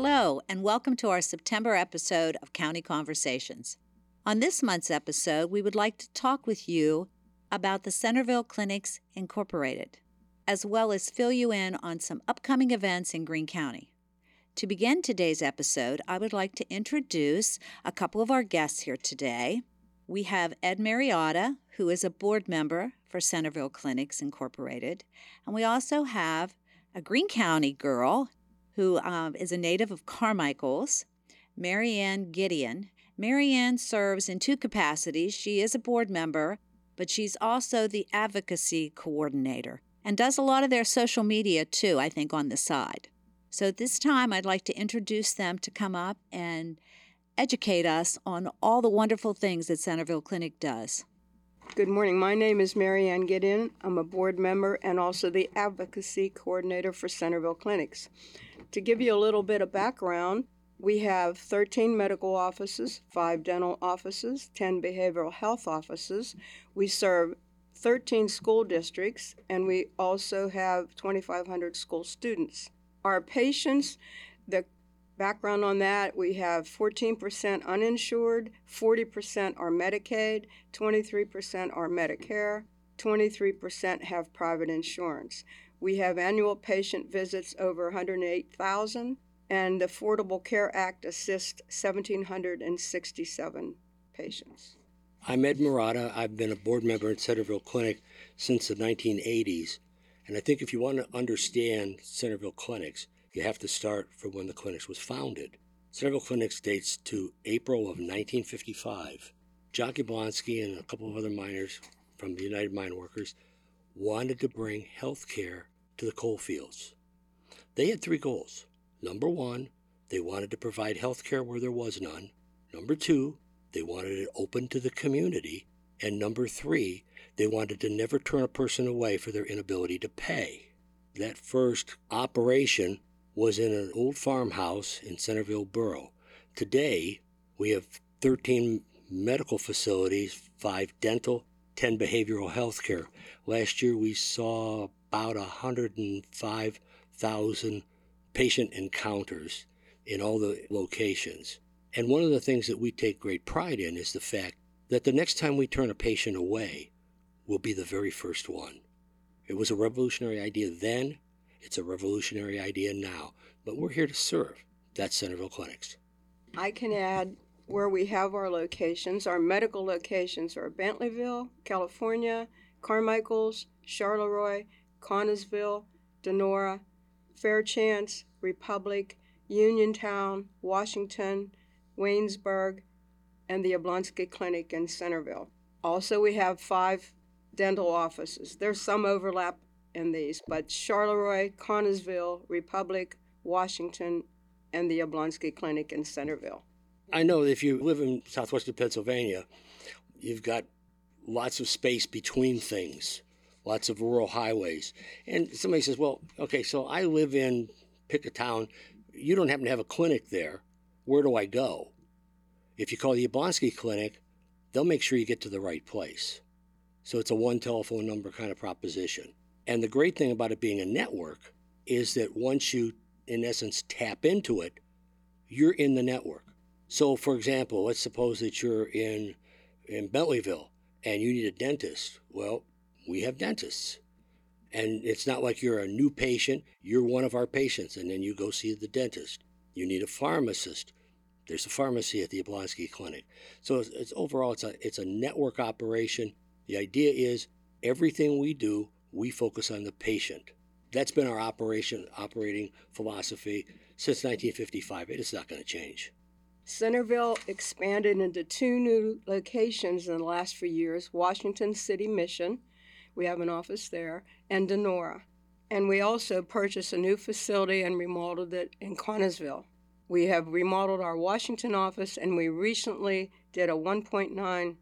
Hello, and welcome to our September episode of County Conversations. On this month's episode, we would like to talk with you about the Centerville Clinics Incorporated, as well as fill you in on some upcoming events in Greene County. To begin today's episode, I would like to introduce a couple of our guests here today. We have Ed Mariotta, who is a board member for Centerville Clinics Incorporated, and we also have a Greene County girl who um, is a native of Carmichael's, Marianne Gideon. Marianne serves in two capacities. She is a board member, but she's also the advocacy coordinator and does a lot of their social media too, I think, on the side. So this time, I'd like to introduce them to come up and educate us on all the wonderful things that Centerville Clinic does. Good morning. My name is Marianne Gideon. I'm a board member and also the advocacy coordinator for Centerville Clinics. To give you a little bit of background, we have 13 medical offices, 5 dental offices, 10 behavioral health offices. We serve 13 school districts, and we also have 2,500 school students. Our patients, the background on that, we have 14% uninsured, 40% are Medicaid, 23% are Medicare, 23% have private insurance. We have annual patient visits over 108,000, and the Affordable Care Act assists 1,767 patients. I'm Ed Murata. I've been a board member at Centerville Clinic since the 1980s. And I think if you want to understand Centerville Clinics, you have to start from when the clinics was founded. Centerville Clinics dates to April of 1955. John Jablonski and a couple of other miners from the United Mine Workers wanted to bring health care to the coal fields. They had three goals. Number one, they wanted to provide health care where there was none. Number two, they wanted it open to the community. And number three, they wanted to never turn a person away for their inability to pay. That first operation was in an old farmhouse in Centerville Borough. Today, we have 13 medical facilities, five dental, 10 behavioral health care. Last year, we saw about 105,000 patient encounters in all the locations. And one of the things that we take great pride in is the fact that the next time we turn a patient away will be the very first one. It was a revolutionary idea then, it's a revolutionary idea now, but we're here to serve. That's Centerville Clinics. I can add where we have our locations. Our medical locations are Bentleyville, California, Carmichael's, Charleroi, Connellsville, Donora, Fairchance, Republic, Uniontown, Washington, Waynesburg, and the Jablonski Clinic in Centerville. Also, we have five dental offices. There's some overlap in these, but Charleroi, Connellsville, Republic, Washington, and the Jablonski Clinic in Centerville. I know if you live in southwestern Pennsylvania, you've got lots of space between things, lots of rural highways. And somebody says, well, okay, so I live in, pick a town, you don't happen to have a clinic there. Where do I go? If you call the Jablonski Clinic, they'll make sure you get to the right place. So it's a one telephone number kind of proposition. And the great thing about it being a network is that once you, in essence, tap into it, you're in the network. So, for example, let's suppose that you're in, in Bentleyville and you need a dentist. Well, we have dentists. And it's not like you're a new patient, you're one of our patients, and then you go see the dentist. You need a pharmacist. There's a pharmacy at the Jablonski Clinic. So it's, it's overall, it's a, it's a network operation. The idea is everything we do, we focus on the patient. That's been our operation operating philosophy since 1955. It is not going to change. Centerville expanded into two new locations in the last few years Washington City Mission, we have an office there, and Donora. And we also purchased a new facility and remodeled it in Connellsville. We have remodeled our Washington office and we recently did a $1.9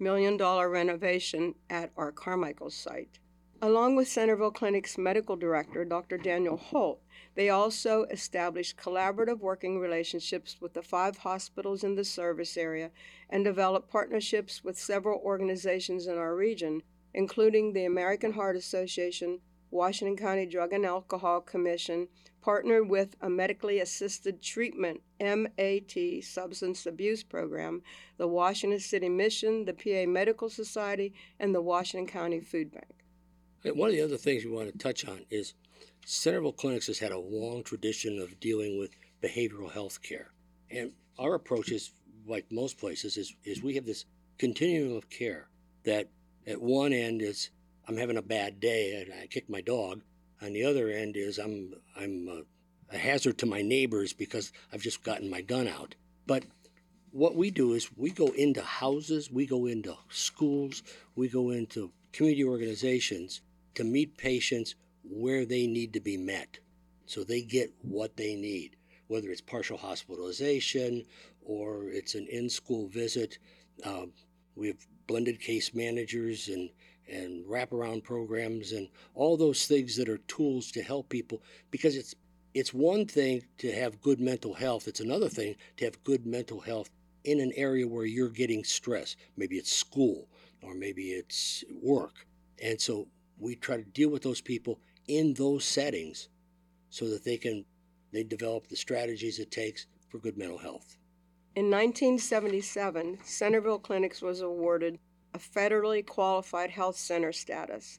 million renovation at our Carmichael site. Along with Centerville Clinic's medical director, Dr. Daniel Holt, they also established collaborative working relationships with the five hospitals in the service area and developed partnerships with several organizations in our region, including the American Heart Association, Washington County Drug and Alcohol Commission partnered with a medically assisted treatment MAT substance abuse program, the Washington City Mission, the PA Medical Society, and the Washington County Food Bank. One of the other things we want to touch on is Centerville Clinics has had a long tradition of dealing with behavioral health care. And our approach is, like most places, is, is we have this continuum of care that at one end is I'm having a bad day and I kick my dog. On the other end is I'm I'm a, a hazard to my neighbors because I've just gotten my gun out. But what we do is we go into houses, we go into schools, we go into community organizations to meet patients where they need to be met. So they get what they need, whether it's partial hospitalization or it's an in school visit. Uh, we have blended case managers and and wraparound programs and all those things that are tools to help people because it's it's one thing to have good mental health. It's another thing to have good mental health in an area where you're getting stress. Maybe it's school or maybe it's work. And so we try to deal with those people in those settings so that they can they develop the strategies it takes for good mental health in 1977 centerville clinics was awarded a federally qualified health center status,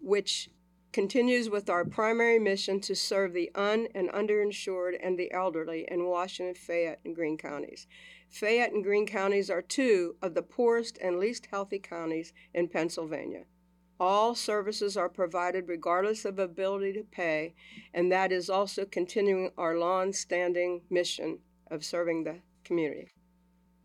which continues with our primary mission to serve the un and underinsured and the elderly in Washington, Fayette, and Greene counties. Fayette and Greene counties are two of the poorest and least healthy counties in Pennsylvania. All services are provided regardless of ability to pay, and that is also continuing our long standing mission of serving the community.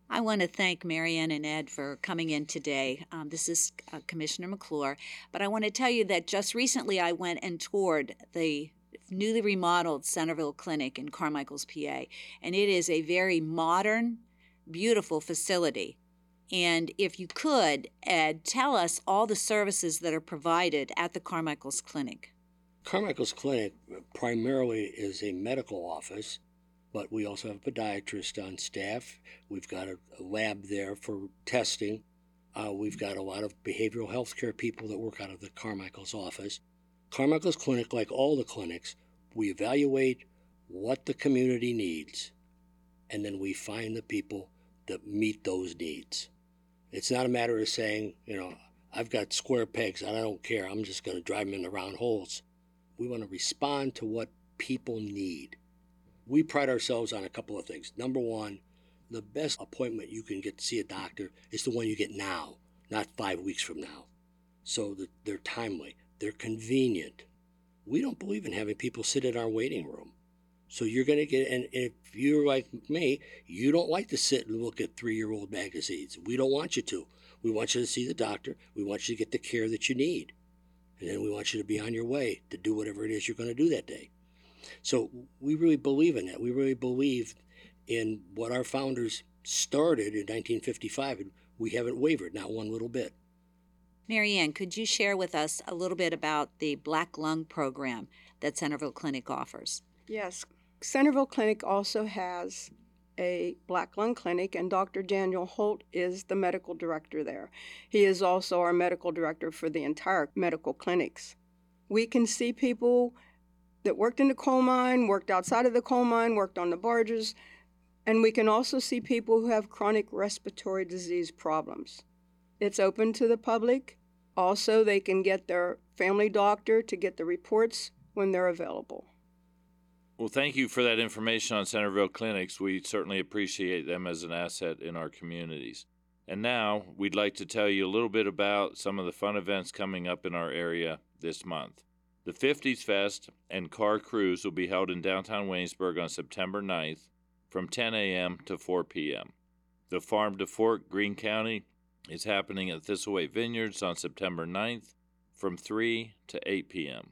I want to thank Marianne and Ed for coming in today. Um, this is uh, Commissioner McClure, but I want to tell you that just recently I went and toured the newly remodeled Centerville Clinic in Carmichael's, PA, and it is a very modern, beautiful facility. And if you could, Ed, tell us all the services that are provided at the Carmichael's Clinic. Carmichael's Clinic primarily is a medical office but we also have a podiatrist on staff. We've got a, lab there for testing. Uh, we've got a lot of behavioral health care people that work out of the Carmichael's office. Carmichael's clinic, like all the clinics, we evaluate what the community needs, and then we find the people that meet those needs. It's not a matter of saying, you know, I've got square pegs and I don't care. I'm just going to drive them into round holes. We want to respond to what people need we pride ourselves on a couple of things. Number one, the best appointment you can get to see a doctor is the one you get now, not five weeks from now. So that they're timely, they're convenient. We don't believe in having people sit in our waiting room. So you're going to get, and if you're like me, you don't like to sit and look at three year old magazines. We don't want you to. We want you to see the doctor. We want you to get the care that you need. And then we want you to be on your way to do whatever it is you're going to do that day. So we really believe in that. We really believe in what our founders started in 1955, and we haven't wavered, not one little bit. Marianne, could you share with us a little bit about the Black Lung program that Centerville Clinic offers? Yes. Centerville Clinic also has a black lung clinic, and Dr. Daniel Holt is the medical director there. He is also our medical director for the entire medical clinics. We can see people that worked in the coal mine, worked outside of the coal mine, worked on the barges, and we can also see people who have chronic respiratory disease problems. It's open to the public. Also, they can get their family doctor to get the reports when they're available. Well, thank you for that information on Centerville Clinics. We certainly appreciate them as an asset in our communities. And now we'd like to tell you a little bit about some of the fun events coming up in our area this month. The 50s Fest and Car Cruise will be held in downtown Waynesburg on September 9th from 10 a.m. to 4 p.m. The Farm to Fork Greene County is happening at Thistlethwaite Vineyards on September 9th from 3 to 8 p.m.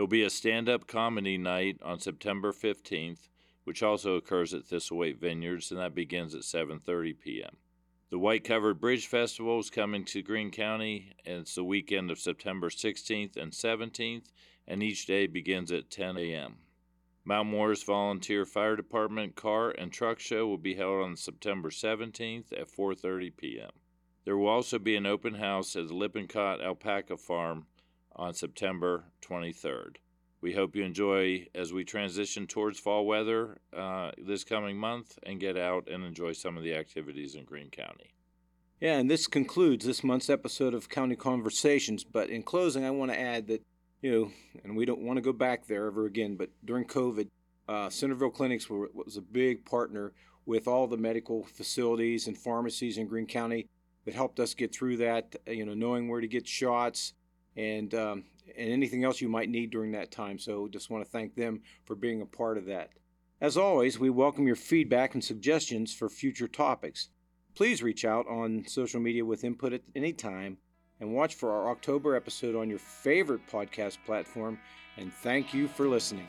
There will be a stand up comedy night on September 15th, which also occurs at Thistlethwaite Vineyards, and that begins at 7.30 p.m. The White Covered Bridge Festival is coming to Greene County, and it's the weekend of September 16th and 17th, and each day begins at 10 a.m. Mount Morris Volunteer Fire Department Car and Truck Show will be held on September 17th at 4:30 p.m. There will also be an open house at the Lippincott Alpaca Farm on September 23rd. We hope you enjoy as we transition towards fall weather uh, this coming month and get out and enjoy some of the activities in Greene County. Yeah, and this concludes this month's episode of County Conversations. But in closing, I want to add that, you know, and we don't want to go back there ever again, but during COVID, uh, Centerville Clinics were, was a big partner with all the medical facilities and pharmacies in Greene County that helped us get through that, you know, knowing where to get shots and, um, and anything else you might need during that time. So just want to thank them for being a part of that. As always, we welcome your feedback and suggestions for future topics. Please reach out on social media with input at any time and watch for our October episode on your favorite podcast platform. And thank you for listening.